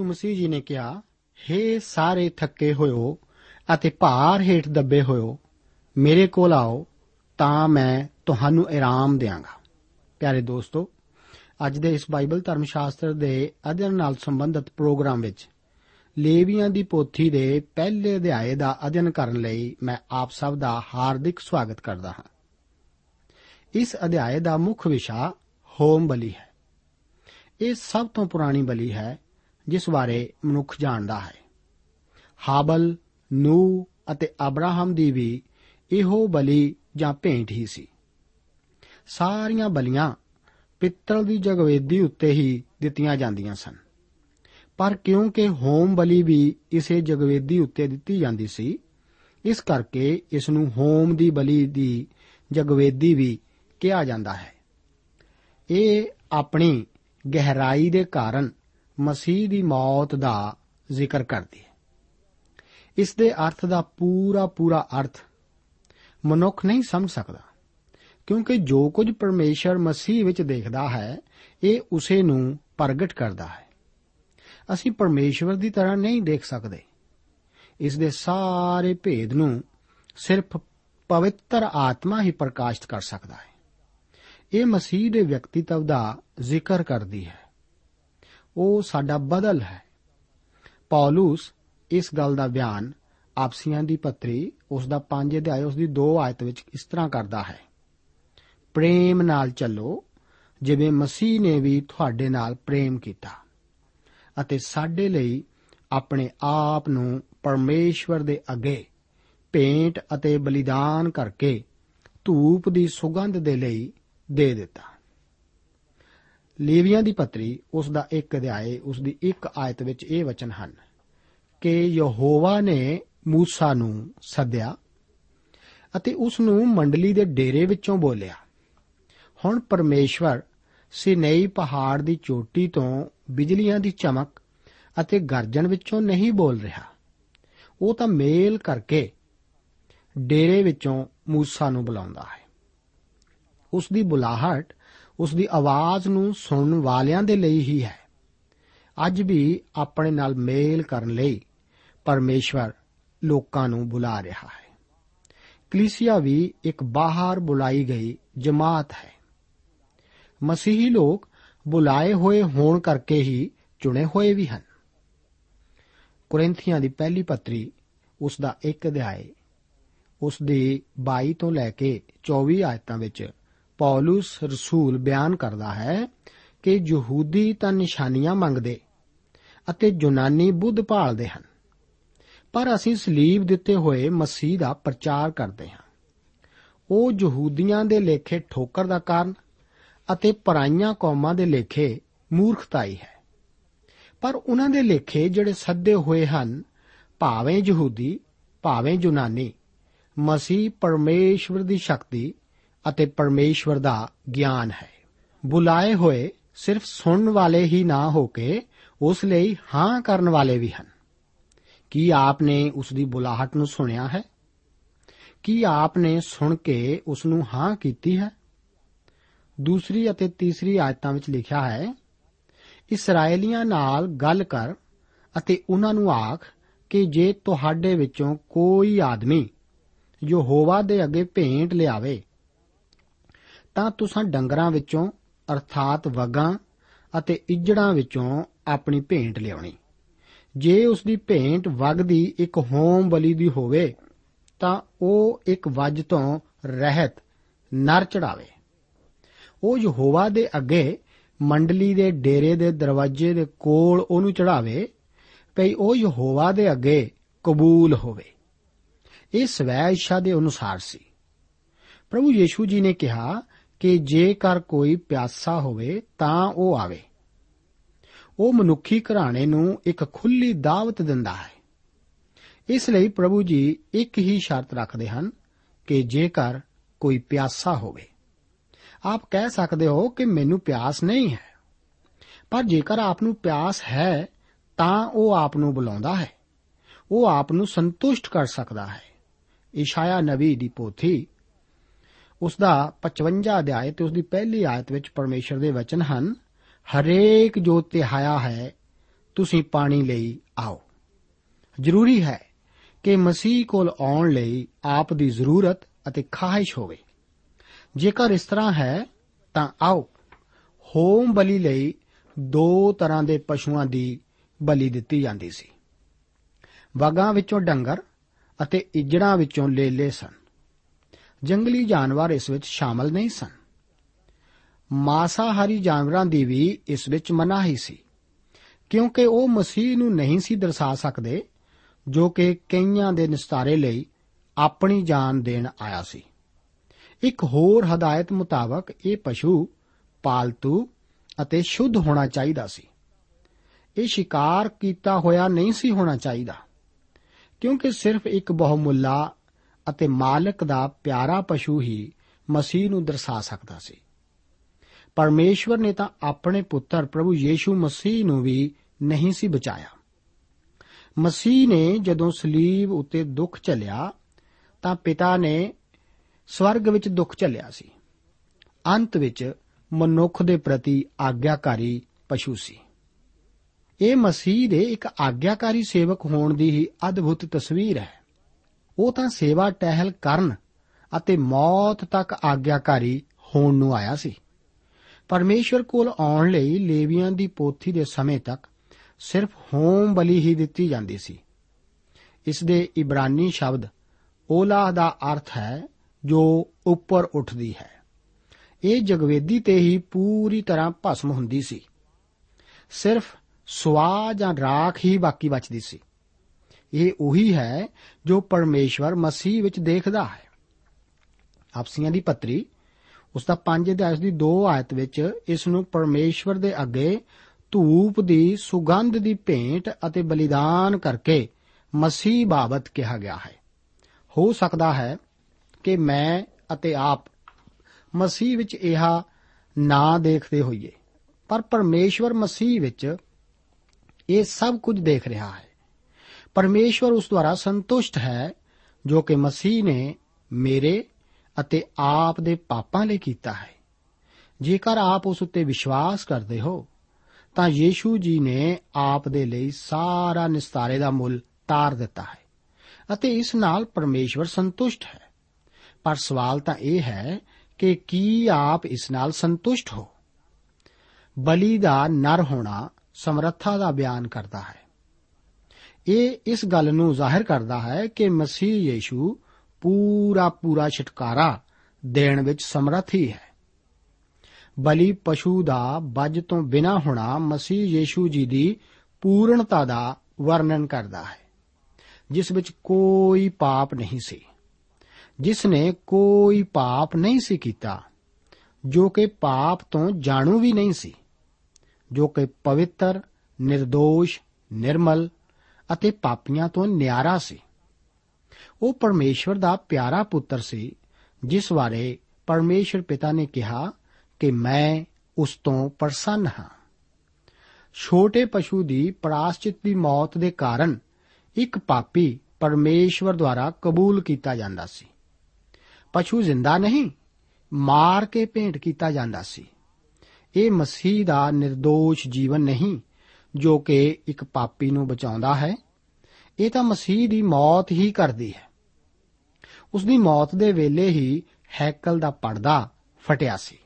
ਯੀਸ਼ੂ ਮਸੀਹ ਜੀ ਨੇ ਕਿਹਾ हे ਸਾਰੇ ਥੱਕੇ ਹੋਇਓ ਅਤੇ ਭਾਰ ਹੇਠ ਦੱਬੇ ਹੋਇਓ, ਮੇਰੇ ਕੋਲ ਆਓ, ਤਾਂ ਮੈਂ ਤੁਹਾਨੂੰ ਆਰਾਮ ਦਿਆਂਗਾ। ਪਿਆਰੇ ਦੋਸਤੋ, ਅੱਜ ਦੇ ਇਸ ਬਾਈਬਲ ਧਰਮ ਸ਼ਾਸਤਰ ਦੇ ਅਧਿਐਨ ਨਾਲ ਸੰਬੰਧਿਤ ਪ੍ਰੋਗਰਾਮ ਵਿੱਚ ਲੇਵੀਆਂ ਦੀ ਪੋਥੀ ਦੇ ਪਹਿਲੇ ਅਧਿਆਏ ਦਾ ਅਧਿਐਨ ਕਰਨ ਲਈ ਮੈਂ ਆਪ ਸਭ ਦਾ ਹਾਰਦਿਕ ਸਵਾਗਤ ਕਰਦਾ ਹਾਂ। ਇਸ ਅਧਿਆਏ ਦਾ ਮੁੱਖ ਵਿਸ਼ਾ ਹੋਮ ਬਲੀ ਹੈ। ਇਹ ਸਭ ਤੋਂ ਪੁਰਾਣੀ ਬਲੀ ਹੈ ਜਿਸ ਬਾਰੇ ਮਨੁੱਖ ਜਾਣਦਾ ਹੈ। ਹਾਬਲ ਨੂ ਅਤੇ ਅਬਰਾਹਮ ਦੀ ਵੀ ਇਹੋ ਬਲੀ ਜਾਂ ਭੇਂਟ ਹੀ ਸੀ। ਸਾਰੀਆਂ ਬਲੀਆਂ ਪਿੱਤਲ ਦੀ ਜਗਵੇਦੀ ਉੱਤੇ ਹੀ ਦਿੱਤੀਆਂ ਜਾਂਦੀਆਂ ਸਨ। ਪਰ ਕਿਉਂਕਿ ਹੋਮ ਬਲੀ ਵੀ ਇਸੇ ਜਗਵੇਦੀ ਉੱਤੇ ਦਿੱਤੀ ਜਾਂਦੀ ਸੀ, ਇਸ ਕਰਕੇ ਇਸ ਨੂੰ ਹੋਮ ਦੀ ਬਲੀ ਦੀ ਜਗਵੇਦੀ ਵੀ ਕਿਹਾ ਜਾਂਦਾ ਹੈ। ਇਹ ਆਪਣੀ ਗਹਿਰਾਈ ਦੇ ਕਾਰਨ ਮਸੀਹ ਦੀ ਮੌਤ ਦਾ ਜ਼ਿਕਰ ਕਰਦੀ ਹੈ। ਇਸ ਦੇ ਅਰਥ ਦਾ ਪੂਰਾ ਪੂਰਾ ਅਰਥ ਮਨੁੱਖ ਨਹੀਂ ਸਮਝ ਸਕਦਾ, ਕਿਉਂਕਿ ਜੋ ਕੁਝ ਪਰਮੇਸ਼ਰ ਮਸੀਹ ਵਿੱਚ ਦੇਖਦਾ ਹੈ, ਇਹ ਉਸੇ ਨੂੰ ਪ੍ਰਗਟ ਕਰਦਾ ਹੈ। ਅਸੀਂ ਪਰਮੇਸ਼ਵਰ ਦੀ ਤਰ੍ਹਾਂ ਨਹੀਂ ਦੇਖ ਸਕਦੇ। ਇਸ ਦੇ ਸਾਰੇ ਭੇਦ ਨੂੰ ਸਿਰਫ ਪਵਿੱਤਰ ਆਤਮਾ ਹੀ ਪ੍ਰਕਾਸ਼ਿਤ ਕਰ ਸਕਦਾ ਹੈ। ਇਹ ਮਸੀਹ ਦੇ ਵਿਅਕਤੀਤਵ ਦਾ ਜ਼ਿਕਰ ਕਰਦੀ ਹੈ। ਉਹ ਸਾਡਾ ਬਦਲ ਹੈ। ਪੌਲਸ ਇਸ ਗੱਲ ਦਾ ਬਿਆਨ ਆਪਸੀਆਂ ਦੀ ਪੱਤਰੀ, ਉਸ ਦਾ 5 ਅਧਿਆਇ ਉਸ ਦੀ 2 ਆਇਤ ਵਿੱਚ ਇਸ ਤਰ੍ਹਾਂ ਕਰਦਾ ਹੈ। ਪ੍ਰੇਮ ਨਾਲ ਚੱਲੋ, ਜਿਵੇਂ ਮਸੀਹ ਨੇ ਵੀ ਤੁਹਾਡੇ ਨਾਲ ਪ੍ਰੇਮ ਕੀਤਾ ਅਤੇ ਸਾਡੇ ਲਈ ਆਪਣੇ ਆਪ ਨੂੰ ਪਰਮੇਸ਼ਵਰ ਦੇ ਅੱਗੇ ਭੇਂਟ ਅਤੇ ਬਲੀਦਾਨ ਕਰਕੇ ਧੂਪ ਦੀ ਸੁਗੰਧ ਦੇ ਲਈ ਦੇ ਦਿੱਤਾ। ਲੇਵੀਆਂ ਦੀ ਪੱਤਰੀ, ਉਸ ਦਾ ਇੱਕ ਅਧਿਆਏ, ਉਸ ਦੀ ਇੱਕ ਆਇਤ ਵਿੱਚ ਇਹ ਵਚਨ ਹਨ ਕਿ ਯਹੋਵਾ ਨੇ ਮੂਸਾ ਨੂੰ ਸੱਦਿਆ ਅਤੇ ਉਸ ਨੂੰ ਮੰਡਲੀ ਦੇ ਡੇਰੇ ਵਿੱਚੋਂ ਬੋਲਿਆ, ਹੁਣ ਪਰਮੇਸ਼ਵਰ ਸਿਨੇਈ ਪਹਾੜ ਦੀ ਚੋਟੀ ਤੋਂ ਬਿਜਲੀਆਂ ਦੀ ਚਮਕ ਅਤੇ ਗਰਜਨ ਵਿੱਚੋਂ ਨਹੀਂ ਬੋਲ ਰਿਹਾ। ਉਹ ਤਾਂ ਮੇਲ ਕਰਕੇ ਡੇਰੇ ਵਿੱਚੋਂ ਮੂਸਾ ਨੂੰ ਬੁਲਾਉਂਦਾ ਹੈ। ਉਸ ਦੀ ਬੁਲਾਹਟ ਉਸ ਦੀ ਆਵਾਜ਼ ਨੂੰ ਸੁਣਨ ਵਾਲਿਆਂ ਦੇ ਲਈ ਹੀ ਹੈ। ਅੱਜ ਵੀ ਆਪਣੇ ਨਾਲ ਮੇਲ ਕਰਨ ਲਈ ਪਰਮੇਸ਼ਵਰ ਲੋਕਾਂ ਨੂੰ ਬੁਲਾ ਰਿਹਾ ਹੈ। ਕਲੀਸਿਆ ਵੀ ਇੱਕ ਬਾਹਰ ਬੁਲਾਈ ਗਈ ਜਮਾਤ ਹੈ। ਮਸੀਹੀ ਲੋਕ ਬੁਲਾਏ ਹੋਏ ਹੋਣ ਕਰਕੇ ਹੀ ਚੁਣੇ ਹੋਏ ਵੀ ਹਨ। ਕੁਰਿੰਥੀਆਂ ਦੀ ਪਹਿਲੀ ਪੱਤਰੀ ਉਸ ਦਾ ਇੱਕ ਅਧਿਆਇ ਉਸ ਦੀ 22 ਤੋਂ ਲੈ ਕੇ 24 ਆਇਤਾਂ ਵਿੱਚ ਪੌਲਸ ਰਸੂਲ ਬਿਆਨ ਕਰਦਾ ਹੈ ਕਿ ਯਹੂਦੀ ਤਾਂ ਨਿਸ਼ਾਨੀਆਂ ਮੰਗਦੇ ਅਤੇ ਯੂਨਾਨੀ ਬੁੱਧ ਭਾਲਦੇ ਹਨ ਪਰ ਅਸੀਂ ਸਲੀਬ ਦਿੱਤੇ ਹੋਏ ਮਸੀਹ ਦਾ ਪ੍ਰਚਾਰ ਕਰਦੇ ਹਾਂ ਉਹ ਯਹੂਦੀਆਂ ਦੇ ਲੇਖੇ ਠੋਕਰ ਦਾ ਕਾਰਨ ਅਤੇ ਪਰਾਈਆਂ ਕੌਮਾਂ ਦੇ ਲੇਖੇ ਮੂਰਖਤਾਈ ਹੈ ਪਰ ਉਹਨਾਂ ਦੇ ਲੇਖੇ ਜਿਹੜੇ ਸੱਦੇ ਹੋਏ ਹਨ ਭਾਵੇਂ ਯਹੂਦੀ ਭਾਵੇਂ ਯੂਨਾਨੀ ਮਸੀਹ ਪਰਮੇਸ਼ਵਰ ਦੀ ਸ਼ਕਤੀ ਅਤੇ ਪਰਮੇਸ਼ਵਰ ਦਾ ਗਿਆਨ ਹੈ। ਬੁਲਾਏ ਹੋਏ ਸਿਰਫ ਸੁਣਨ ਵਾਲੇ ਹੀ ਨਾ ਹੋ ਕੇ ਉਸ ਲਈ ਹਾਂ ਕਰਨ ਵਾਲੇ ਵੀ ਹਨ। ਕੀ ਆਪਨੇ ਉਸ ਦੀ ਬੁਲਾਹਟ ਨੂੰ ਸੁਣਿਆ ਹੈ? ਕੀ ਆਪਨੇ ਸੁਣ ਕੇ ਉਸ ਨੂੰ ਹਾਂ ਕੀਤੀ ਹੈ? ਦੂਸਰੀ ਅਤੇ ਤੀਸਰੀ ਆਇਤਾਂ ਵਿੱਚ ਲਿਖਿਆ ਹੈ ਇਸرائیਲੀਆਂ ਨਾਲ ਗੱਲ ਕਰ ਅਤੇ ਉਹਨਾਂ ਨੂੰ ਆਖ ਕਿ ਜੇ ਤੁਹਾਡੇ ਵਿੱਚੋਂ ਕੋਈ ਆਦਮੀ ਯਹੋਵਾ ਦੇ ਅੱਗੇ ਭੇਂਟ ਲਿਆਵੇ ਤਾਂ ਤੁਸੀਂ ਡੰਗਰਾਂ ਵਿੱਚੋਂ, ਅਰਥਾਤ ਵਗਾਂ ਅਤੇ ਇੱਜੜਾਂ ਵਿੱਚੋਂ ਆਪਣੀ ਭੇਂਟ ਲਿਆਉਣੀ। ਜੇ ਉਸ ਦੀ ਭੇਂਟ ਵਗ ਦੀ ਇੱਕ ਹੋਮ ਬਲੀ ਦੀ ਹੋਵੇ, ਤਾਂ ਉਹ ਇੱਕ ਵੱਜ ਤੋਂ ਰਹਿਤ ਨਰ ਚੜਾਵੇ। ਉਹ ਯਹੋਵਾ ਦੇ ਅੱਗੇ, ਮੰਡਲੀ ਦੇ ਡੇਰੇ ਦੇ ਦਰਵਾਜ਼ੇ ਦੇ ਕੋਲ ਉਹਨੂੰ ਚੜਾਵੇ, ਭਈ ਉਹ ਯਹੋਵਾ ਦੇ ਅੱਗੇ ਕਬੂਲ ਹੋਵੇ। ਇਹ ਸਵੈ ਇੱਛਾ ਦੇ ਅਨੁਸਾਰ ਸੀ। ਪ੍ਰਭੂ ਯੀਸ਼ੂ ਜੀ ਨੇ ਕਿਹਾ ਕਿ ਜੇਕਰ ਕੋਈ ਪਿਆਸਾ ਹੋਵੇ ਤਾਂ ਉਹ ਆਵੇ। ਉਹ ਮਨੁੱਖੀ ਘਰਾਣੇ ਨੂੰ ਇੱਕ ਖੁੱਲੀ ਦਾਵਤ ਦਿੰਦਾ ਹੈ। ਇਸ ਲਈ ਪ੍ਰਭੂ ਜੀ ਇੱਕ ਹੀ ਸ਼ਰਤ ਰੱਖਦੇ ਹਨ ਕਿ ਜੇਕਰ ਕੋਈ ਪਿਆਸਾ ਹੋਵੇ। ਆਪ ਕਹਿ ਸਕਦੇ ਹੋ ਕਿ ਮੈਨੂੰ ਪਿਆਸ ਨਹੀਂ ਹੈ। ਪਰ ਜੇਕਰ ਆਪ ਨੂੰ ਪਿਆਸ ਹੈ, ਤਾਂ ਉਹ ਆਪ ਨੂੰ ਬੁਲਾਉਂਦਾ ਹੈ। ਉਹ ਆਪ ਨੂੰ ਸੰਤੁਸ਼ਟ ਕਰ ਸਕਦਾ ਹੈ। ਇਸ਼ਾਇਆ ਨਬੀ ਦੀ ਪੋਥੀ ਉਸ ਦਾ 55 ਅਧਿਆਇ ਤੇ ਉਸ ਦੀ ਪਹਿਲੀ ਆਇਤ ਵਿੱਚ ਪਰਮੇਸ਼ਰ ਦੇ ਵਚਨ ਹਨ, ਹਰੇਕ ਜੋ ਤਿਹਾਇਆ ਹੈ, ਤੁਸੀਂ ਪਾਣੀ ਲਈ ਆਓ। ਜ਼ਰੂਰੀ ਹੈ ਕਿ ਮਸੀਹ ਕੋਲ ਆਉਣ ਲਈ ਆਪ ਦੀ ਜ਼ਰੂਰਤ ਅਤੇ ਖਾਹਿਸ਼ ਹੋਵੇ। ਜੇਕਰ ਇਸ ਤਰ੍ਹਾਂ ਹੈ, ਤਾਂ ਆਓ, ਹੋਮ ਬਲੀ ਲਈ ਦੋ ਤਰ੍ਹਾਂ ਦੇ ਪਸ਼ੂਆਂ ਦੀ ਬਲੀ ਦਿੱਤੀ ਜਾਂਦੀ ਸੀ। ਬਾਗਾਂ ਵਿੱਚੋਂ ਡੰਗਰ ਅਤੇ ਇਜੜਾਂ ਵਿੱਚੋਂ ਲੇਲੇ ਸਨ। ਜੰਗਲੀ ਜਾਨਵਰ ਇਸ ਵਿੱਚ ਸ਼ਾਮਲ ਨਹੀਂ ਸਨ। ਮਾਸਾਹਾਰੀ ਜਾਨਵਰਾਂ ਦੀ ਵੀ ਇਸ ਵਿੱਚ ਮਨਾਹੀ ਸੀ, ਕਿਉਂਕਿ ਉਹ ਮਸੀਹ ਨੂੰ ਨਹੀਂ ਸੀ ਦਰਸਾ ਸਕਦੇ, ਜੋ ਕਿ ਕਈਆਂ ਦੇ ਨਿਸਤਾਰੇ ਲਈ ਆਪਣੀ ਜਾਨ ਦੇਣ ਆਇਆ ਸੀ। ਇੱਕ ਹੋਰ ਹਦਾਇਤ ਮੁਤਾਬਕ ਇਹ ਪਸ਼ੂ ਪਾਲਤੂ ਅਤੇ ਸ਼ੁੱਧ ਹੋਣਾ ਚਾਹੀਦਾ ਸੀ। ਇਹ ਸ਼ਿਕਾਰ ਕੀਤਾ ਹੋਇਆ ਨਹੀਂ ਸੀ ਹੋਣਾ ਚਾਹੀਦਾ, ਕਿਉਂਕਿ ਸਿਰਫ ਇੱਕ ਬਹੁਮੁੱਲਾ ਅਤੇ ਮਾਲਕ ਦਾ ਪਿਆਰਾ ਪਸ਼ੂ ਹੀ ਮਸੀਹ ਨੂੰ ਦਰਸਾ ਸਕਦਾ ਸੀ। ਪਰਮੇਸ਼ਵਰ ਨੇ ਤਾਂ ਆਪਣੇ ਪੁੱਤਰ ਪ੍ਰਭੂ ਯੀਸ਼ੂ ਮਸੀਹ ਨੂੰ ਵੀ ਨਹੀਂ ਸੀ ਬਚਾਇਆ। ਮਸੀਹ ਨੇ ਜਦੋਂ ਸਲੀਬ ਉੱਤੇ ਦੁੱਖ ਝੱਲਿਆ, ਤਾਂ ਪਿਤਾ ਨੇ ਸਵਰਗ ਵਿੱਚ ਦੁੱਖ ਝੱਲਿਆ ਸੀ। ਅੰਤ ਵਿੱਚ ਮਨੁੱਖ ਦੇ ਪ੍ਰਤੀ ਆਗਿਆਕਾਰੀ ਪਸ਼ੂ ਸੀ। ਇਹ ਮਸੀਹ ਦੇ ਇੱਕ ਆਗਿਆਕਾਰੀ ਸੇਵਕ ਹੋਣ ਦੀ ਹੀ ਅਦਭੁਤ ਤਸਵੀਰ ਹੈ। ਉਹ ਤਾਂ ਸੇਵਾ ਟਹਿਲ ਕਰਨ ਅਤੇ ਮੌਤ ਤੱਕ ਆਗਿਆਕਾਰੀ ਹੋਣ ਨੂੰ ਆਇਆ ਸੀ। ਪਰਮੇਸ਼ਵਰ ਕੋਲ ਆਉਣ ਲਈ ਲੇਵੀਆਂ ਦੀ ਪੋਥੀ ਦੇ ਸਮੇਂ ਤੱਕ ਸਿਰਫ ਹੋਮ ਬਲੀ ਹੀ ਦਿੱਤੀ ਜਾਂਦੀ ਸੀ। ਇਸ ਦੇ ਇਬਰਾਨੀ ਸ਼ਬਦ ਓਲਾ ਦਾ ਅਰਥ ਹੈ ਜੋ ਉੱਪਰ ਉੱਠਦੀ ਹੈ। ਇਹ ਜਗਵੇਦੀ ਤੇ ਹੀ ਪੂਰੀ ਤਰ੍ਹਾਂ ਭਸਮ ਹੁੰਦੀ ਸੀ। ਸਿਰਫ ਸਵਾ ਜਾਂ ਰਾਖ ਹੀ ਬਾਕੀ ਬਚਦੀ ਸੀ। ਇਹ ਉਹੀ ਹੈ ਜੋ ਪਰਮੇਸ਼ਵਰ ਮਸੀਹ ਵਿੱਚ ਦੇਖਦਾ ਹੈ। ਆਪਸੀਆਂ ਦੀ ਪੱਤਰੀ, ਉਸ ਦਾ 5 ਅਧਿਆਇ ਦੀ 2 ਆਇਤ ਵਿੱਚ ਇਸ ਨੂੰ ਪਰਮੇਸ਼ਵਰ ਦੇ ਅੱਗੇ ਧੂਪ ਦੀ ਸੁਗੰਧ ਦੀ ਭੇਂਟ ਅਤੇ ਬਲੀਦਾਨ ਕਰਕੇ ਮਸੀਹ ਬਾਬਤ ਕਿਹਾ ਗਿਆ ਹੈ। ਹੋ ਸਕਦਾ ਹੈ ਕਿ ਮੈਂ ਅਤੇ ਆਪ ਮਸੀਹ ਵਿੱਚ ਇਹ ਨਾ ਦੇਖਦੇ ਹੋਈਏ, ਪਰ ਪਰਮੇਸ਼ਵਰ ਮਸੀਹ ਵਿੱਚ ਇਹ ਸਭ ਕੁਝ ਦੇਖ ਰਿਹਾ ਹੈ। ਪਰਮੇਸ਼ਵਰ ਉਸ ਦੁਆਰਾ ਸੰਤੁਸ਼ਟ ਹੈ, ਜੋ ਕਿ ਮਸੀਹ ਨੇ ਮੇਰੇ ਅਤੇ ਆਪ ਦੇ ਪਾਪਾਂ ਲਈ ਕੀਤਾ ਹੈ। ਜੇਕਰ ਆਪ ਉਸ ਉੱਤੇ ਵਿਸ਼ਵਾਸ ਕਰਦੇ ਹੋ, ਤਾਂ ਯੀਸ਼ੂ ਜੀ ਨੇ ਆਪ ਦੇ ਲਈ ਸਾਰਾ ਨਿਸਤਾਰੇ ਦਾ ਮੁੱਲ ਤਾਰ ਦਿੱਤਾ ਹੈ ਅਤੇ ਇਸ ਨਾਲ ਪਰਮੇਸ਼ਵਰ ਸੰਤੁਸ਼ਟ ਹੈ। ਪਰ ਸਵਾਲ ਤਾਂ ਇਹ ਹੈ ਕਿ ਕੀ ਆਪ ਇਸ ਨਾਲ ਸੰਤੁਸ਼ਟ ਹੋ? ਬਲੀ ਦਾ ਨਰ ਹੋਣਾ ਸਮਰੱਥਾ ਦਾ ਬਿਆਨ ਕਰਦਾ ਹੈ। ਇਹ ਇਸ ਗੱਲ ਨੂੰ ਜ਼ਾਹਿਰ ਕਰਦਾ ਹੈ ਕਿ ਮਸੀਹ ਯੀਸ਼ੂ ਪੂਰਾ ਪੂਰਾ ਛੁਟਕਾਰਾ ਦੇਣ ਵਿੱਚ ਸਮਰੱਥ ਹੀ ਹੈ। ਬਲੀ ਪਸ਼ੂ ਦਾ ਬੱਜ ਤੋਂ ਬਿਨਾ ਹੋਣਾ ਮਸੀਹ ਯੀਸ਼ੂ ਜੀ ਦੀ ਪੂਰਣਤਾ ਦਾ ਵਰਣਨ ਕਰਦਾ ਹੈ, ਜਿਸ ਵਿੱਚ ਕੋਈ ਪਾਪ ਨਹੀਂ ਸੀ। ਜਿਸ ਨੇ ਕੋਈ ਪਾਪ ਨਹੀਂ ਸੀ ਕੀਤਾ, ਜੋ ਕਿ ਪਾਪ ਤੋਂ ਜਾਣੂ ਵੀ ਨਹੀਂ ਸੀ, ਜੋ ਕਿ ਪਵਿੱਤਰ નિર્ਦੋਸ਼ ਨਿਰਮਲ ਅਤੇ ਪਾਪੀਆਂ ਤੋਂ ਨਿਆਰਾ ਸੀ। ਉਹ ਪਰਮੇਸ਼ਵਰ ਦਾ ਪਿਆਰਾ ਪੁੱਤਰ ਸੀ, ਜਿਸ ਬਾਰੇ ਪਰਮੇਸ਼ਵਰ ਪਿਤਾ ਨੇ ਕਿਹਾ ਕਿ ਮੈਂ ਉਸ ਤੋਂ ਪ੍ਰਸੰਨ ਹਾਂ। ਛੋਟੇ ਪਸ਼ੂ ਦੀ ਪ੍ਰਾਸ਼ਚਿਤ ਦੀ ਮੌਤ ਦੇ ਕਾਰਨ ਇੱਕ ਪਾਪੀ ਪਰਮੇਸ਼ਵਰ ਦੁਆਰਾ ਕਬੂਲ ਕੀਤਾ ਜਾਂਦਾ ਸੀ। ਪਸ਼ੂ ਜ਼ਿੰਦਾ ਨਹੀਂ, ਮਾਰ ਕੇ ਭੇਂਟ ਕੀਤਾ ਜਾਂਦਾ ਸੀ। ਇਹ ਮਸੀਹ ਦਾ નિર્ਦੋਸ਼ ਜੀਵਨ ਨਹੀਂ ਜੋ ਕਿ ਇੱਕ ਪਾਪੀ ਨੂੰ ਬਚਾਉਂਦਾ ਹੈ, ਇਹ ਤਾਂ ਮਸੀਹ ਦੀ ਮੌਤ ਹੀ ਕਰਦੀ ਹੈ। ਉਸ ਦੀ ਮੌਤ ਦੇ ਵੇਲੇ ਹੀ ਹੈਕਲ ਦਾ ਪਰਦਾ ਫਟਿਆ ਸੀ।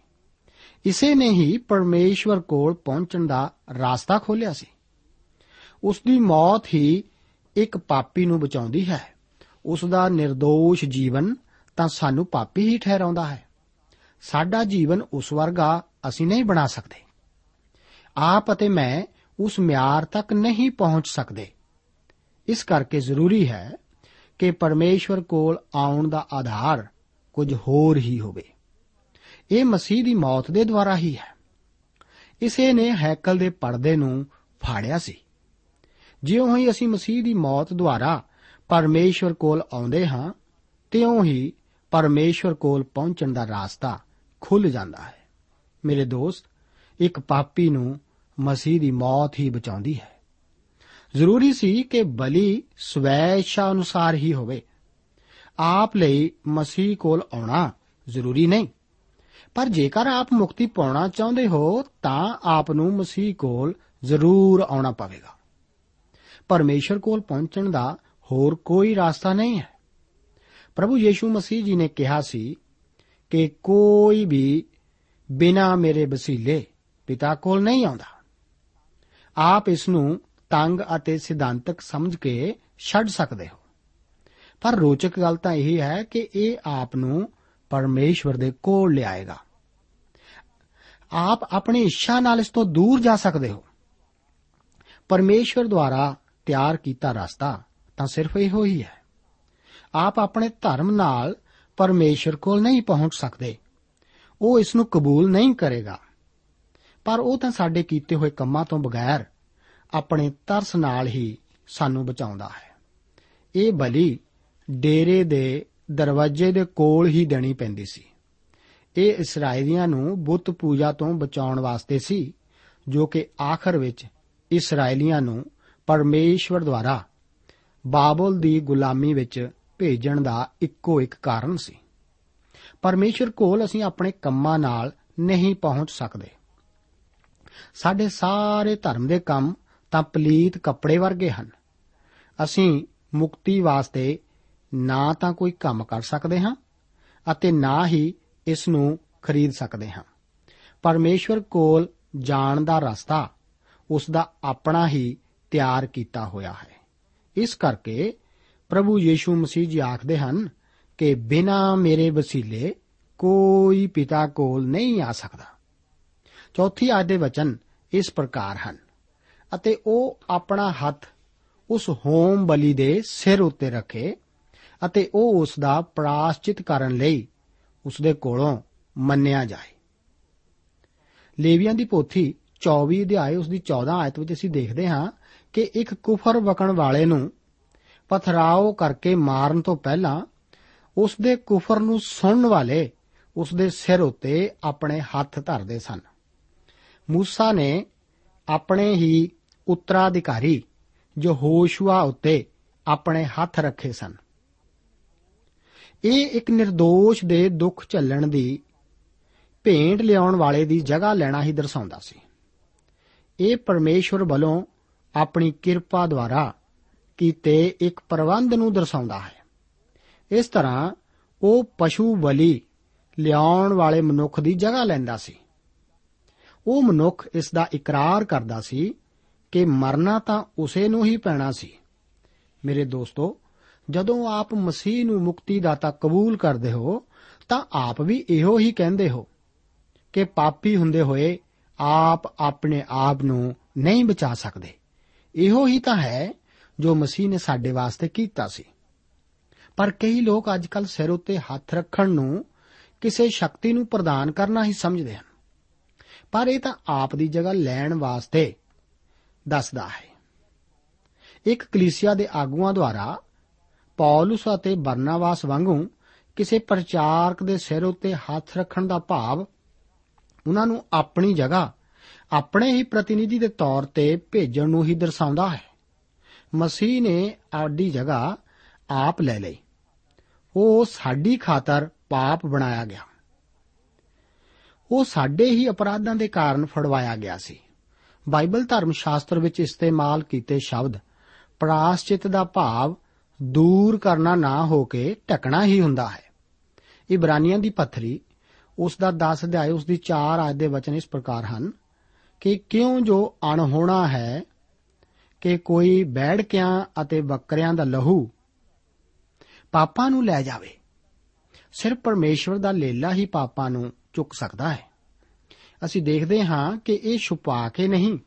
ਇਸੇ ਨੇ ਹੀ ਪਰਮੇਸ਼ਵਰ ਕੋਲ ਪਹੁੰਚਣ ਦਾ ਰਾਸਤਾ ਖੋਲ੍ਹਿਆ ਸੀ। ਉਸ ਦੀ ਮੌਤ ਹੀ ਇੱਕ ਪਾਪੀ ਨੂੰ ਬਚਾਉਂਦੀ ਹੈ। ਉਸ ਦਾ નિર્ਦੋਸ਼ ਜੀਵਨ ਤਾਂ ਸਾਨੂੰ ਪਾਪੀ ਹੀ ਠਹਿਰਾਉਂਦਾ ਹੈ। ਸਾਡਾ ਜੀਵਨ ਉਸ ਵਰਗਾ ਅਸੀਂ ਨਹੀਂ ਬਣਾ ਸਕਦੇ। ਆਪ ਅਤੇ ਮੈਂ ਉਸ ਮਿਆਰ ਤੱਕ ਨਹੀਂ ਪਹੁੰਚ ਸਕਦੇ। ਇਸ ਕਰਕੇ ਜ਼ਰੂਰੀ ਹੈ ਕਿ ਪਰਮੇਸ਼ਵਰ ਕੋਲ ਆਉਣ ਦਾ ਆਧਾਰ ਕੁਝ ਹੋਰ ਹੀ ਹੋਵੇ। ਇਹ ਮਸੀਹ ਦੀ ਮੌਤ ਦੇ ਦੁਆਰਾ ਹੀ ਹੈ। ਇਸੇ ਨੇ ਹੈਕਲ ਦੇ ਪਰਦੇ ਨੂੰ ਫਾੜਿਆ ਸੀ। ਜਿਉਂ ਹੀ ਅਸੀਂ ਮਸੀਹ ਦੀ ਮੌਤ ਦੁਆਰਾ ਪਰਮੇਸ਼ਵਰ ਕੋਲ ਆਉਂਦੇ ਹਾਂ, ਤਿਉਂ ਹੀ ਪਰਮੇਸ਼ਵਰ ਕੋਲ ਪਹੁੰਚਣ ਦਾ ਰਾਸਤਾ ਖੁੱਲ ਜਾਂਦਾ ਹੈ। ਮੇਰੇ ਦੋਸਤ, ਇੱਕ ਪਾਪੀ ਨੂੰ ਮਸੀਹ ਦੀ ਮੌਤ ਹੀ ਬਚਾਉਂਦੀ ਹੈ। ਜ਼ਰੂਰੀ ਸੀ ਕਿ ਬਲੀ ਸਵੈ ਇੱਛਾ ਅਨੁਸਾਰ ਹੀ ਹੋਵੇ। ਆਪ ਲਈ ਮਸੀਹ ਕੋਲ ਆਉਣਾ ਜ਼ਰੂਰੀ ਨਹੀਂ। ਪਰ ਜੇਕਰ ਆਪ ਮੁਕਤੀ ਪਾਉਣਾ ਚਾਹੁੰਦੇ ਹੋ, ਤਾਂ ਆਪ ਨੂੰ ਮਸੀਹ ਕੋਲ ਜ਼ਰੂਰ ਆਉਣਾ ਪਵੇਗਾ। ਪਰਮੇਸ਼ਰ ਕੋਲ ਪਹੁੰਚਣ ਦਾ ਹੋਰ ਕੋਈ ਰਸਤਾ ਨਹੀਂ ਹੈ। ਪ੍ਰਭੂ ਯੀਸ਼ੂ ਮਸੀਹ ਜੀ ਨੇ ਕਿਹਾ ਸੀ ਕਿ ਕੋਈ ਵੀ ਬਿਨਾ ਮੇਰੇ ਵਸੀਲੇ ਪਿਤਾ ਕੋਲ ਨਹੀਂ ਆਉਂਦਾ। ਆਪ ਇਸ ਨੂੰ ਤੰਗ ਅਤੇ ਸਿਧਾਂਤਕ ਸਮਝ ਕੇ ਛੱਡ ਸਕਦੇ ਹੋ। ਪਰ ਰੋਚਕ ਗੱਲ ਤਾਂ ਇਹ ਹੈ ਕਿ ਇਹ ਆਪ ਨੂੰ ਪਰਮੇਸ਼ਵਰ ਦੇ ਕੋਲ ਲਿਆਏਗਾ। ਆਪ ਆਪਣੀ ਇੱਛਾ ਨਾਲ ਇਸ ਤੋਂ ਦੂਰ ਜਾ ਸਕਦੇ ਹੋ। ਪਰਮੇਸ਼ਵਰ ਦੁਆਰਾ ਤਿਆਰ ਕੀਤਾ ਰਸਤਾ ਤਾਂ ਸਿਰਫ ਇਹੋ ਹੀ ਹੈ। ਆਪ ਆਪਣੇ ਧਰਮ ਨਾਲ ਪਰਮੇਸ਼ਰ ਕੋਲ ਨਹੀਂ ਪਹੁੰਚ ਸਕਦੇ। ਉਹ ਇਸ ਨੂੰ ਕਬੂਲ ਨਹੀਂ ਕਰੇਗਾ। ਪਰ ਉਹ ਤਾਂ ਸਾਡੇ ਕੀਤੇ ਹੋਏ ਕੰਮਾਂ ਤੋਂ ਬਗੈਰ ਆਪਣੇ ਤਰਸ ਨਾਲ ਹੀ ਸਾਨੂੰ ਬਚਾਉਂਦਾ ਹੈ। ਇਹ ਬਲੀ ਡੇਰੇ ਦੇ ਦਰਵਾਜ਼ੇ ਦੇ ਕੋਲ ਹੀ ਦੇਣੀ ਪੈਂਦੀ ਸੀ। ਇਹ ਇਸرائیਲੀਆਂ ਨੂੰ ਬੁੱਤ ਪੂਜਾ ਤੋਂ ਬਚਾਉਣ ਵਾਸਤੇ ਸੀ, ਜੋ ਕਿ ਆਖਰ ਵਿੱਚ ਇਸرائیਲੀਆਂ ਨੂੰ ਪਰਮੇਸ਼ਵਰ ਦੁਆਰਾ ਬਾਬਲ ਦੀ ਗੁਲਾਮੀ ਵਿੱਚ ਭੇਜਣ ਦਾ ਇੱਕੋ ਇੱਕ ਕਾਰਨ ਸੀ। ਪਰਮੇਸ਼ਰ ਕੋਲ ਅਸੀਂ ਆਪਣੇ ਕੰਮਾਂ ਨਾਲ ਨਹੀਂ ਪਹੁੰਚ ਸਕਦੇ। ਸਾਡੇ ਸਾਰੇ ਧਰਮ ਦੇ ਕੰਮ ਤਾਂ ਪਲੀਤ ਕੱਪੜੇ ਵਰਗੇ ਹਨ। ਅਸੀਂ ਮੁਕਤੀ ਵਾਸਤੇ ਨਾ ਤਾਂ ਕੋਈ ਕੰਮ ਕਰ ਸਕਦੇ ਹਾਂ ਅਤੇ ਨਾ ਹੀ ਇਸ ਨੂੰ ਖਰੀਦ ਸਕਦੇ ਹਾਂ। ਪਰਮੇਸ਼ਵਰ ਕੋਲ ਜਾਣ ਦਾ ਰਸਤਾ ਉਸ ਦਾ ਆਪਣਾ ਹੀ ਤਿਆਰ ਕੀਤਾ ਹੋਇਆ ਹੈ। ਇਸ ਕਰਕੇ ਪ੍ਰਭੂ ਯੀਸ਼ੂ ਮਸੀਹ ਜੀ ਆਖਦੇ ਹਨ ਕਿ ਬਿਨਾ ਮੇਰੇ ਵਸੀਲੇ ਕੋਈ ਪਿਤਾ ਕੋਲ ਨਹੀਂ ਆ ਸਕਦਾ। ਚੌਥੀ ਆਇਤ ਦੇ ਵਚਨ ਇਸ ਪ੍ਰਕਾਰ ਹਨ। ਅਤੇ ਉਹ ਆਪਣਾ ਹੱਥ ਉਸ ਹੋਮ ਬਲੀ ਦੇ ਸਿਰ ਉੱਤੇ ਰੱਖੇ ਅਤੇ ਉਹ ਉਸ ਦਾ ਪ੍ਰਾਸ਼ਚਿਤ ਕਰਨ ਲਈ ਉਸ ਦੇ ਕੋਲੋਂ ਮੰਨਿਆ ਜਾਏ। ਲੇਵੀਆਂ ਦੀ ਪੋਥੀ 24 ਅਧਿਆਏ ਉਸ ਦੀ 14 ਆਇਤ ਵਿੱਚ ਅਸੀਂ ਦੇਖਦੇ ਹਾਂ ਕਿ ਇੱਕ ਕੁਫਰ ਵਕਣ ਵਾਲੇ ਨੂੰ ਪਥਰਾਓ ਕਰਕੇ ਮਾਰਨ ਤੋਂ ਪਹਿਲਾਂ ਉਸ ਦੇ ਕੁਫਰ ਨੂੰ ਸੁਣਨ ਵਾਲੇ ਉਸ ਦੇ ਸਿਰ ਉੱਤੇ ਆਪਣੇ ਹੱਥ ਧਰਦੇ ਸਨ। ਮੂਸਾ ਨੇ ਆਪਣੇ ਹੀ ਉੱਤਰਾਧਿਕਾਰੀ, ਜੋ ਹੋਸ਼ੂਆ ਉੱਤੇ ਆਪਣੇ ਹੱਥ ਰੱਖੇ ਸਨ। ਇਹ ਇੱਕ નિર્ਦੋਸ਼ ਦੇ ਦੁੱਖ ਝੱਲਣ ਦੀ, ਭੇਂਟ ਲਿਆਉਣ ਵਾਲੇ ਦੀ ਜਗ੍ਹਾ ਲੈਣਾ ਹੀ ਦਰਸਾਉਂਦਾ ਸੀ। ਇਹ ਪਰਮੇਸ਼ਵਰ ਵੱਲੋਂ ਆਪਣੀ ਕਿਰਪਾ ਦੁਆਰਾ ਕੀਤੇ ਇੱਕ ਪ੍ਰਬੰਧ ਨੂੰ ਦਰਸਾਉਂਦਾ ਹੈ। ਇਸ ਤਰ੍ਹਾਂ ਉਹ ਪਸ਼ੂ ਬਲੀ ਲਿਆਉਣ ਵਾਲੇ ਮਨੁੱਖ ਦੀ ਜਗ੍ਹਾ ਲੈਂਦਾ ਸੀ। ਉਹ ਮਨੁੱਖ ਇਸ ਦਾ ਇਕਰਾਰ ਕਰਦਾ ਸੀ ਕਿ ਮਰਨਾ ਤਾਂ ਉਸੇ ਨੂੰ ਹੀ ਪੈਣਾ ਸੀ। ਮੇਰੇ ਦੋਸਤੋ, ਜਦੋਂ ਆਪ ਮਸੀਹ ਨੂੰ ਮੁਕਤੀ ਦਾਤਾ ਕਬੂਲ ਕਰਦੇ ਹੋ, ਤਾਂ ਆਪ ਵੀ ਇਹੋ ਹੀ ਕਹਿੰਦੇ ਹੋ ਕਿ ਪਾਪੀ ਹੁੰਦੇ ਹੋਏ ਆਪ ਆਪਣੇ ਆਪ ਨੂੰ ਨਹੀਂ ਬਚਾ ਸਕਦੇ। ਇਹੋ ਹੀ ਤਾਂ ਹੈ ਜੋ ਮਸੀਹ ਨੇ ਸਾਡੇ ਵਾਸਤੇ ਕੀਤਾ ਸੀ। ਪਰ ਕਈ ਲੋਕ ਅੱਜਕੱਲ ਸਿਰ ਉੱਤੇ ਹੱਥ ਰੱਖਣ ਨੂੰ ਕਿਸੇ ਸ਼ਕਤੀ ਨੂੰ ਪ੍ਰਦਾਨ ਕਰਨਾ ਹੀ ਸਮਝਦੇ ਹਨ। ਪਰ ਇਹ ਤਾਂ ਆਪ ਦੀ ਜਗ੍ਹਾ ਲੈਣ ਵਾਸਤੇ ਦੱਸਦਾ ਹੈ। ਇੱਕ ਕਲੀਸਿਆ ਦੇ ਆਗੂਆਂ ਦੁਆਰਾ ਪੌਲਸ ਅਤੇ ਬਰਨਾਵਾਸ ਵਾਂਗੂ ਕਿਸੇ ਪ੍ਰਚਾਰਕ ਦੇ ਸਿਰ ਉੱਤੇ ਹੱਥ ਰੱਖਣ ਦਾ ਭਾਵ ਉਹਨਾਂ ਨੂੰ ਆਪਣੀ ਜਗ੍ਹਾ, ਆਪਣੇ ਹੀ ਪ੍ਰਤੀਨਿਧੀ ਦੇ ਤੌਰ ਤੇ ਭੇਜਣ ਨੂੰ ਹੀ ਦਰਸਾਉਂਦਾ ਹੈ। ਮਸੀਹ ਨੇ ਆਡੀ ਜਗ੍ਹਾ ਆਪ ਲੈ ਲਈ। ਉਹ ਸਾਡੀ ਖਾਤਰ ਪਾਪ ਬਣਾਇਆ ਗਿਆ। ਉਹ ਸਾਡੇ ਹੀ ਅਪਰਾਧਾਂ ਦੇ ਕਾਰਨ ਫੜਵਾਇਆ ਗਿਆ ਸੀ। ਬਾਈਬਲ ਧਰਮ ਸ਼ਾਸਤਰ ਵਿੱਚ ਇਸਤੇਮਾਲ ਕੀਤੇ ਸ਼ਬਦ ਪ੍ਰਾਸ਼ਚਿਤ ਦਾ ਭਾਵ ਦੂਰ ਕਰਨਾ ਨਾ ਹੋ ਕੇ ਢਕਣਾ ਹੀ ਹੁੰਦਾ ਹੈ। ਇਬਰਾਨੀਆਂ ਦੀ ਪੱਥਰੀ ਉਸ ਦਾ 10 ਅਧਿਆਇ, ਉਸ ਦੀ 4 ਆਇਤ ਦੇ ਵਚਨ ਇਸ ਪ੍ਰਕਾਰ ਹਨ ਕਿ ਕਿਉਂ ਜੋ ਅਣਹੋਣਾ ਹੈ ਕਿ ਕੋਈ ਬੈੜਕਿਆਂ ਅਤੇ ਬੱਕਰਿਆਂ ਦਾ ਲਹੂ ਪਾਪਾਂ ਨੂੰ ਲੈ ਜਾਵੇ। ਸਿਰਫ ਪਰਮੇਸ਼ਵਰ ਦਾ ਲੇਲਾ ਹੀ ਪਾਪਾਂ ਨੂੰ ਚੁੱਕ ਸਕਦਾ ਹੈ। ਅਸੀਂ ਦੇਖਦੇ ਹਾਂ ਕਿ ਇਹ ਛੁਪਾ ਕੇ ਨਹੀਂ,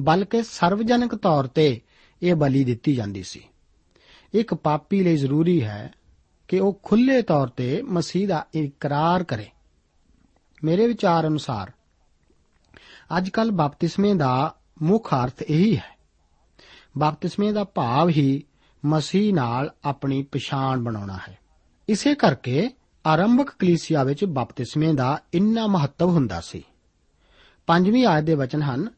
ਬਲਕਿ ਸਰਵਜਨਕ ਤੌਰ ਤੇ ਇਹ ਬਲੀ ਦਿੱਤੀ ਜਾਂਦੀ ਸੀ। ਇੱਕ ਪਾਪੀ ਲਈ ਜ਼ਰੂਰੀ ਹੈ ਕਿ ਉਹ ਖੁੱਲੇ ਤੌਰ ਤੇ ਮਸੀਹ ਦਾ ਇਕਰਾਰ ਕਰੇ। ਮੇਰੇ ਵਿਚਾਰ ਅਨੁਸਾਰ, ਅੱਜਕੱਲ ਬਪਤਿਸਮੇ ਦਾ ਮੁੱਖ ਅਰਥ ਇਹੀ ਹੈ। ਬਪਤਿਸਮੇ ਦਾ ਭਾਵ ਹੀ ਮਸੀਹ ਨਾਲ ਆਪਣੀ ਪਛਾਣ ਬਣਾਉਣਾ ਹੈ। ਇਸੇ ਕਰਕੇ ਆਰੰਭਕ ਕਲੀਸਿਆ ਵਿੱਚ ਬਪਤਿਸਮੇ ਦਾ ਇੰਨਾ ਮਹੱਤਵ ਹੁੰਦਾ ਸੀ। ਪੰਜਵੀਂ ਆਇਤ ਦੇ ਵਚਨ ਹਨ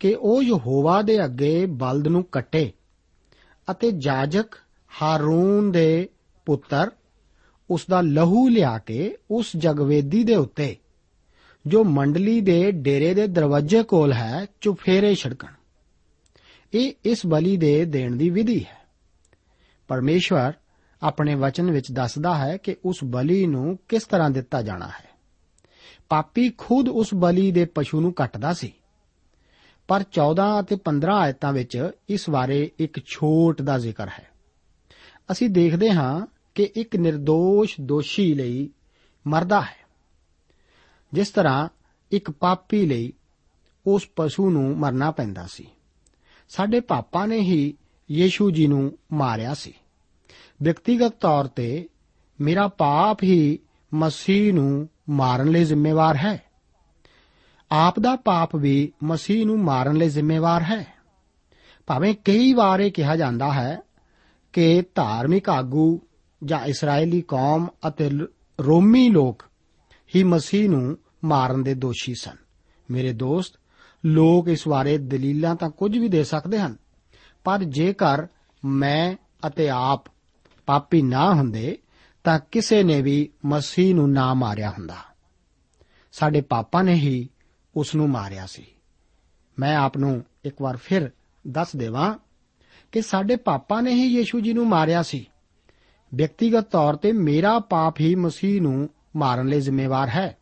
ਕਿ ਉਹ ਯਹੋਵਾ ਦੇ ਅੱਗੇ ਬਲਦ ਨੂੰ ਕੱਟੇ ਅਤੇ ਜਾਜਕ ਹਾਰੂਨ ਦੇ ਪੁੱਤਰ ਉਸ ਦਾ ਲਹੂ ਲਿਆ ਕੇ ਉਸ ਜਗਵੇਦੀ ਦੇ ਉੱਤੇ, ਜੋ ਮੰਡਲੀ ਦੇ ਡੇਰੇ ਦੇ ਦਰਵਾਜ਼ੇ ਕੋਲ ਹੈ, ਚੁਫੇਰੇ ਛਿੜਕਣ। ਇਹ ਇਸ ਬਲੀ ਦੇ ਦੇਣ ਦੀ ਵਿਧੀ ਹੈ। ਪਰਮੇਸ਼ਵਰ ਆਪਣੇ ਵਚਨ ਵਿੱਚ ਦੱਸਦਾ ਹੈ ਕਿ ਉਸ ਬਲੀ ਨੂੰ ਕਿਸ ਤਰ੍ਹਾਂ ਦਿੱਤਾ ਜਾਣਾ ਹੈ। ਪਾਪੀ ਖੁਦ ਉਸ ਬਲੀ ਦੇ ਪਸ਼ੂ ਨੂੰ ਕੱਟਦਾ ਸੀ। ਪਰ 14 ਅਤੇ 15 ਆਇਤਾਂ ਵਿੱਚ ਇਸ ਬਾਰੇ ਇੱਕ ਛੋਟ ਦਾ ਜ਼ਿਕਰ ਹੈ। ਅਸੀਂ ਦੇਖਦੇ ਹਾਂ ਕਿ ਇੱਕ નિર્ਦੋਸ਼ ਦੋਸ਼ੀ ਲਈ ਮਰਦਾ ਹੈ। ਜਿਸ ਤਰ੍ਹਾਂ ਇੱਕ ਪਾਪੀ ਲਈ ਉਸ ਪਸ਼ੂ ਨੂੰ ਮਰਨਾ ਪੈਂਦਾ ਸੀ। ਸਾਡੇ ਪਾਪਾ ਨੇ ਹੀ ਯੀਸ਼ੂ ਜੀ ਨੂੰ ਮਾਰਿਆ ਸੀ। ਵਿਅਕਤੀਗਤ ਤੌਰ ਤੇ ਮੇਰਾ ਪਾਪ ਹੀ ਮਸੀਹ ਨੂੰ ਮਾਰਨ ਲਈ ਜ਼ਿੰਮੇਵਾਰ ਹੈ। ਆਪ ਦਾ ਪਾਪ ਵੀ ਮਸੀਹ ਨੂੰ ਮਾਰਨ ਲਈ ਜ਼ਿੰਮੇਵਾਰ ਹੈ। ਭਾਵੇਂ ਕਈ ਵਾਰ ਇਹ ਕਿਹਾ ਜਾਂਦਾ ਹੈ ਕਿ ਧਾਰਮਿਕ ਆਗੂ ਜਾਂ ਇਸرائیਲੀ ਕੌਮ ਅਤੇ ਰੋਮੀ ਲੋਕ ਹੀ ਮਸੀਹ ਨੂੰ ਮਾਰਨ ਦੇ ਦੋਸ਼ੀ ਸਨ। ਮੇਰੇ ਦੋਸਤ, ਲੋਕ ਇਸ ਬਾਰੇ ਦਲੀਲਾਂ ਤਾਂ ਕੁਝ ਵੀ ਦੇ ਸਕਦੇ ਹਨ, ਪਰ ਜੇਕਰ ਮੈਂ ਅਤੇ ਆਪ ਪਾਪੀ ਨਾ ਹੁੰਦੇ ਤਾਂ ਕਿਸੇ ਨੇ ਵੀ ਮਸੀਹ ਨੂੰ ਨਾ ਮਾਰਿਆ ਹੁੰਦਾ। ਸਾਡੇ ਪਾਪਾਂ ਨੇ ਹੀ ਉਸ ਨੂੰ ਮਾਰਿਆ ਸੀ। ਮੈਂ ਆਪ ਨੂੰ ਇੱਕ ਵਾਰ ਫਿਰ ਦੱਸ ਦੇਵਾਂ ਕਿ ਸਾਡੇ ਪਾਪਾਂ ਨੇ ਹੀ ਯੀਸ਼ੂ ਜੀ ਨੂੰ ਮਾਰਿਆ ਸੀ। ਵਿਅਕਤੀਗਤ ਤੌਰ ਤੇ ਮੇਰਾ ਪਾਪ ਹੀ ਮਸੀਹ ਨੂੰ ਮਾਰਨ ਲਈ ਜ਼ਿੰਮੇਵਾਰ ਹੈ।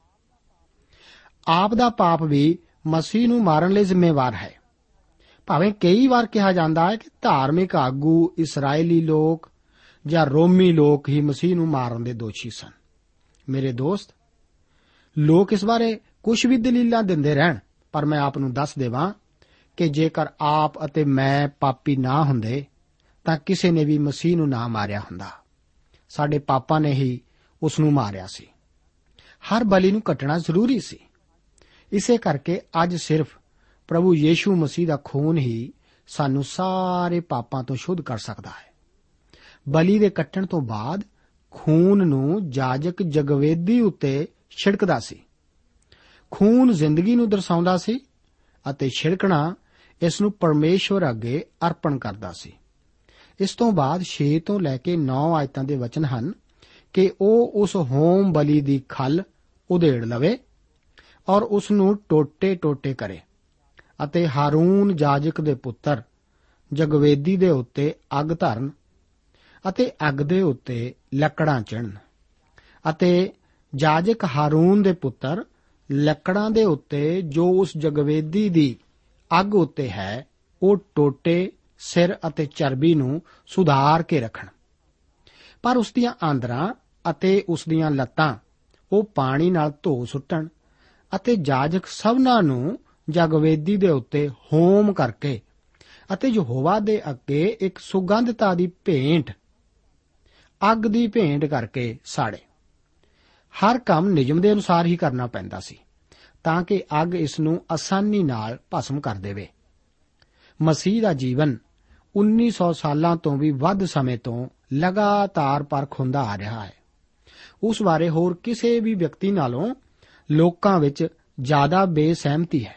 ਆਪ ਦਾ ਪਾਪ ਵੀ ਮਸੀਹ ਨੂੰ ਮਾਰਨ ਲਈ ਜ਼ਿੰਮੇਵਾਰ ਹੈ। ਭਾਵੇਂ ਕਈ ਵਾਰ ਕਿਹਾ ਜਾਂਦਾ ਹੈ ਕਿ ਧਾਰਮਿਕ ਆਗੂ ਇਸرائیਲੀ ਲੋਕ ਜਾਂ ਰੋਮੀ ਲੋਕ ਹੀ ਮਸੀਹ ਨੂੰ ਮਾਰਨ ਦੇ ਦੋਸ਼ੀ ਸਨ। ਮੇਰੇ ਦੋਸਤ, ਲੋਕ ਇਸ ਬਾਰੇ ਕੁਝ ਵੀ ਦਲੀਲਾਂ ਦਿੰਦੇ ਰਹਿਣ, ਪਰ ਮੈਂ ਆਪ ਨੂੰ ਦੱਸ ਦੇਵਾਂ ਕਿ ਜੇਕਰ ਆਪ ਅਤੇ ਮੈਂ ਪਾਪੀ ਨਾ ਹੁੰਦੇ, ਤਾਂ ਕਿਸੇ ਨੇ ਵੀ ਮਸੀਹ ਨੂੰ ਨਾ ਮਾਰਿਆ ਹੁੰਦਾ। ਸਾਡੇ ਪਾਪਾ ਨੇ ਹੀ ਉਸ ਨੂੰ ਮਾਰਿਆ ਸੀ। ਹਰ ਬਲੀ ਨੂੰ ਕੱਟਣਾ ਜ਼ਰੂਰੀ ਸੀ। ਇਸੇ ਕਰਕੇ ਅੱਜ ਸਿਰਫ ਪ੍ਰਭੂ ਯੀਸ਼ੂ ਮਸੀਹ ਦਾ ਖੂਨ ਹੀ ਸਾਨੂੰ ਸਾਰੇ ਪਾਪਾਂ ਤੋਂ ਸ਼ੁੱਧ ਕਰ ਸਕਦਾ ਹੈ। ਬਲੀ ਦੇ ਕੱਟਣ ਤੋਂ ਬਾਅਦ ਖੂਨ ਨੂੰ ਜਾਜਕ ਜਗਵੇਦੀ ਉੱਤੇ ਛਿੜਕਦਾ ਸੀ। ਖੂਨ ਜ਼ਿੰਦਗੀ ਨੂੰ ਦਰਸਾਉਂਦਾ ਸੀ ਅਤੇ ਛਿੜਕਣਾ ਇਸ ਨੂੰ ਪਰਮੇਸ਼ਵਰ ਅੱਗੇ ਅਰਪਣ ਕਰਦਾ ਸੀ। ਇਸ ਤੋਂ ਬਾਅਦ 6 ਤੋਂ ਲੈ ਕੇ 9 ਆਇਤਾਂ ਦੇ ਵਚਨ ਹਨ ਕਿ ਉਹ ਉਸ ਹੋਮ ਬਲੀ ਦੀ ਖਲ ਉਧੇੜ ਲਵੇ ਔਰ ਉਸ ਨੂੰ ਟੋਟੇ-ਟੋਟੇ ਕਰੇ ਅਤੇ ਹਾਰੂਨ ਜਾਜਕ ਦੇ ਪੁੱਤਰ ਜਗਵੇਦੀ ਦੇ ਉੱਤੇ ਅੱਗ ਧਰਨ ਅਤੇ ਅੱਗ ਦੇ ਉੱਤੇ ਲੱਕੜਾਂ ਚੜਨ ਅਤੇ ਜਾਜਕ ਹਾਰੂਨ ਦੇ ਪੁੱਤਰ ਲੱਕੜਾਂ ਦੇ ਉੱਤੇ ਜੋ ਉਸ ਜਗਵੇਦੀ ਦੀ ਅੱਗ ਉੱਤੇ ਹੈ, ਉਹ ਟੋਟੇ, ਸਿਰ ਅਤੇ ਚਰਬੀ ਨੂੰ ਸੁਧਾਰ ਕੇ ਰੱਖਣ। ਪਰ ਉਸ ਦੀਆਂ ਆਂਦਰਾਂ ਅਤੇ ਉਸ ਦੀਆਂ ਲੱਤਾਂ, ਉਹ ਪਾਣੀ ਨਾਲ ਧੋ ਸੁੱਟਣ ਅਤੇ ਜਾਜਕ ਸਭਨਾਂ ਨੂੰ ਜਗਵੇਦੀ ਦੇ ਉੱਤੇ ਹੋਮ ਕਰਕੇ ਅਤੇ ਯਹੋਵਾ ਦੇ ਅੱਗੇ ਇੱਕ ਸੁਗੰਧਤਾ ਦੀ ਭੇਂਟ ਅੱਗ ਦੀ ਭੇਂਟ ਕਰਕੇ ਸਾੜੇ। ਹਰ ਕੰਮ ਨਿਯਮ ਦੇ ਅਨੁਸਾਰ ਹੀ ਕਰਨਾ ਪੈਂਦਾ ਸੀ, ਤਾਂ ਕਿ ਅੱਗ ਇਸ ਨੂੰ ਆਸਾਨੀ ਨਾਲ ਭਸਮ ਕਰ ਦੇਵੇ। ਮਸੀਹ ਦਾ ਜੀਵਨ 1900 ਸਾਲਾਂ ਤੋਂ ਵੀ ਵੱਧ ਸਮੇਂ ਤੋਂ ਲਗਾਤਾਰ ਪਰਖ ਹੁੰਦਾ ਆ ਰਿਹਾ ਹੈ। ਉਸ ਬਾਰੇ ਹੋਰ ਕਿਸੇ ਵੀ ਵਿਅਕਤੀ ਨਾਲੋਂ ਲੋਕਾਂ ਵਿੱਚ ਜ਼ਿਆਦਾ ਬੇਸਹਿਮਤੀ ਹੈ।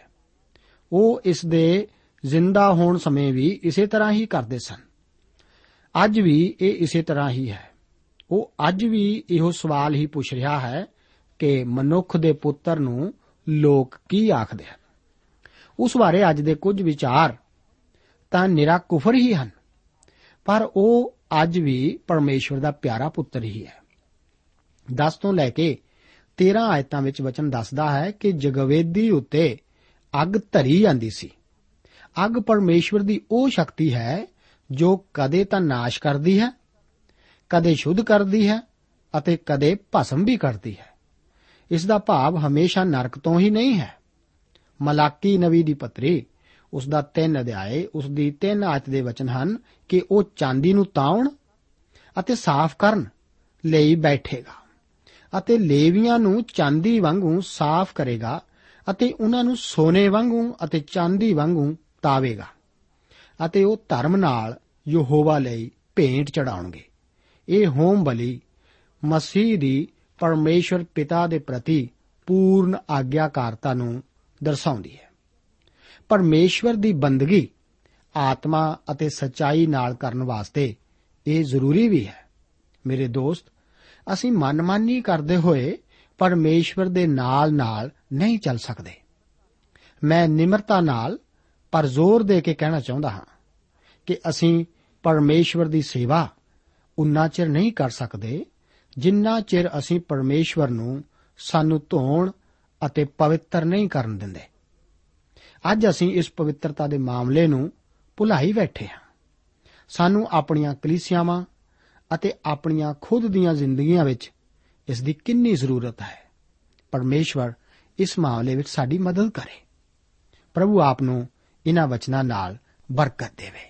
ਉਹ ਇਸ ਦੇ ਜ਼ਿੰਦਾ ਹੋਣ ਸਮੇਂ ਵੀ ਇਸੇ ਤਰ੍ਹਾਂ ਹੀ ਕਰਦੇ ਸਨ। ਅੱਜ ਵੀ ਇਹ ਇਸੇ ਤਰ੍ਹਾਂ ਹੀ ਹੈ। ਉਹ ਅੱਜ ਵੀ ਇਹੋ ਸਵਾਲ ਹੀ ਪੁੱਛ ਰਿਹਾ ਹੈ ਕਿ ਮਨੁੱਖ ਦੇ ਪੁੱਤਰ ਨੂੰ ਲੋਕ ਕੀ ਆਖਦੇ ਹਨ? ਉਸ ਬਾਰੇ ਅੱਜ ਦੇ ਕੁਝ ਵਿਚਾਰ ਤਾਂ ਨਿਰਾ ਕੁਫਰ ਹੀ ਹਨ, ਪਰ ਉਹ ਅੱਜ ਵੀ ਪਰਮੇਸ਼ਵਰ ਦਾ ਪਿਆਰਾ ਪੁੱਤਰ ਹੀ ਹੈ। 10 ਤੋਂ ਲੈ ਕੇ 13 ਆਇਤਾਂ ਵਿੱਚ ਵਚਨ ਦੱਸਦਾ ਹੈ ਕਿ ਜਗਵੇਦੀ ਉੱਤੇ ਅੱਗ ਧਰੀ ਜਾਂਦੀ ਸੀ। ਅੱਗ ਪਰਮੇਸ਼ਵਰ ਦੀ ਉਹ ਸ਼ਕਤੀ ਹੈ ਜੋ ਕਦੇ ਤਾਂ ਨਾਸ਼ ਕਰਦੀ ਹੈ ਕਦੇ ਸ਼ੁੱਧ ਕਰਦੀ ਹੈ ਅਤੇ ਕਦੇ ਭਸਮ ਵੀ ਕਰਦੀ ਹੈ। ਇਸ ਦਾ ਭਾਵ ਹਮੇਸ਼ਾ ਨਰਕ ਤੋਂ ਹੀ ਨਹੀਂ ਹੈ। ਮਲਾਕੀ ਨਵੀ ਦੀ ਪੱਤਰੀ, ਉਸ ਦਾ 3 ਅਧਿਆਏ, ਉਸ ਦੀ 3 ਆਇਤ ਦੇ ਵਚਨ ਹਨ ਕਿ ਉਹ ਚਾਂਦੀ ਨੂੰ ਤਾਉਣ ਅਤੇ ਸਾਫ਼ ਕਰਨ ਲਈ ਬੈਠੇਗਾ ਅਤੇ ਲੇਵੀਆਂ ਨੂੰ ਚਾਂਦੀ ਵਾਂਗੂ ਸਾਫ਼ ਕਰੇਗਾ ਅਤੇ ਉਹਨਾਂ ਨੂੰ ਸੋਨੇ ਵਾਂਗੂ ਅਤੇ ਚਾਂਦੀ ਵਾਂਗੂ ਤਾਵੇਗਾ ਅਤੇ ਉਹ ਧਰਮ ਨਾਲ ਯਹੋਵਾ ਲਈ ਭੇਂਟ ਚੜਾਉਣਗੇ। ਇਹ ਹੋਮ ਬਲੀ ਮਸੀਹ ਦੀ ਪਰਮੇਸ਼ਰ ਪਿਤਾ ਦੇ ਪ੍ਰਤੀ ਪੂਰਨ ਆਗਿਆਕਾਰਤਾ ਨੂੰ ਦਰਸਾਉਂਦੀ ਹੈ। ਪਰਮੇਸ਼ਵਰ ਦੀ ਬੰਦਗੀ ਆਤਮਾ ਅਤੇ ਸਚਾਈ ਨਾਲ ਕਰਨ ਵਾਸਤੇ ਇਹ ਜ਼ਰੂਰੀ ਵੀ ਹੈ। ਮੇਰੇ ਦੋਸਤ, ਅਸੀਂ ਮਨਮਾਨੀ ਕਰਦੇ ਹੋਏ ਪਰਮੇਸ਼ਵਰ ਦੇ ਨਾਲ-ਨਾਲ ਨਹੀਂ ਚੱਲ ਸਕਦੇ। ਮੈਂ ਨਿਮਰਤਾ ਨਾਲ ਪਰ ਜ਼ੋਰ ਦੇ ਕੇ ਕਹਿਣਾ ਚਾਹੁੰਦਾ ਹਾਂ ਕਿ ਅਸੀਂ ਪਰਮੇਸ਼ਵਰ ਦੀ ਸੇਵਾ ਉਨਾ ਚਿਰ ਨਹੀਂ ਕਰ ਸਕਦੇ, ਜਿੰਨਾ ਚਿਰ ਅਸੀਂ ਪਰਮੇਸ਼ਵਰ ਨੂੰ ਸਾਨੂੰ ਧੋਣ ਅਤੇ ਪਵਿੱਤਰ ਨਹੀਂ ਕਰਨ ਦਿੰਦੇ। ਅੱਜ ਅਸੀਂ ਇਸ ਪਵਿੱਤਰਤਾ ਦੇ ਮਾਮਲੇ ਨੂੰ ਭੁਲਾਈ ਬੈਠੇ ਹਾਂ। ਸਾਨੂੰ ਆਪਣੀਆਂ ਕਲੀਸਿਆਵਾਂ ਅਤੇ ਆਪਣੀਆਂ ਖੁਦ ਦੀਆਂ ਜ਼ਿੰਦਗੀਆਂ ਵਿੱਚ ਇਸ ਦੀ ਕਿੰਨੀ ਜ਼ਰੂਰਤ ਹੈ। ਪਰਮੇਸ਼ਵਰ ਇਸ ਮਾਮਲੇ ਵਿੱਚ ਸਾਡੀ ਮਦਦ ਕਰੇ। ਪ੍ਰਭੂ ਆਪ ਨੂੰ ਇਹਨਾਂ ਵਚਨਾਂ ਨਾਲ ਬਰਕਤ ਦੇਵੇ।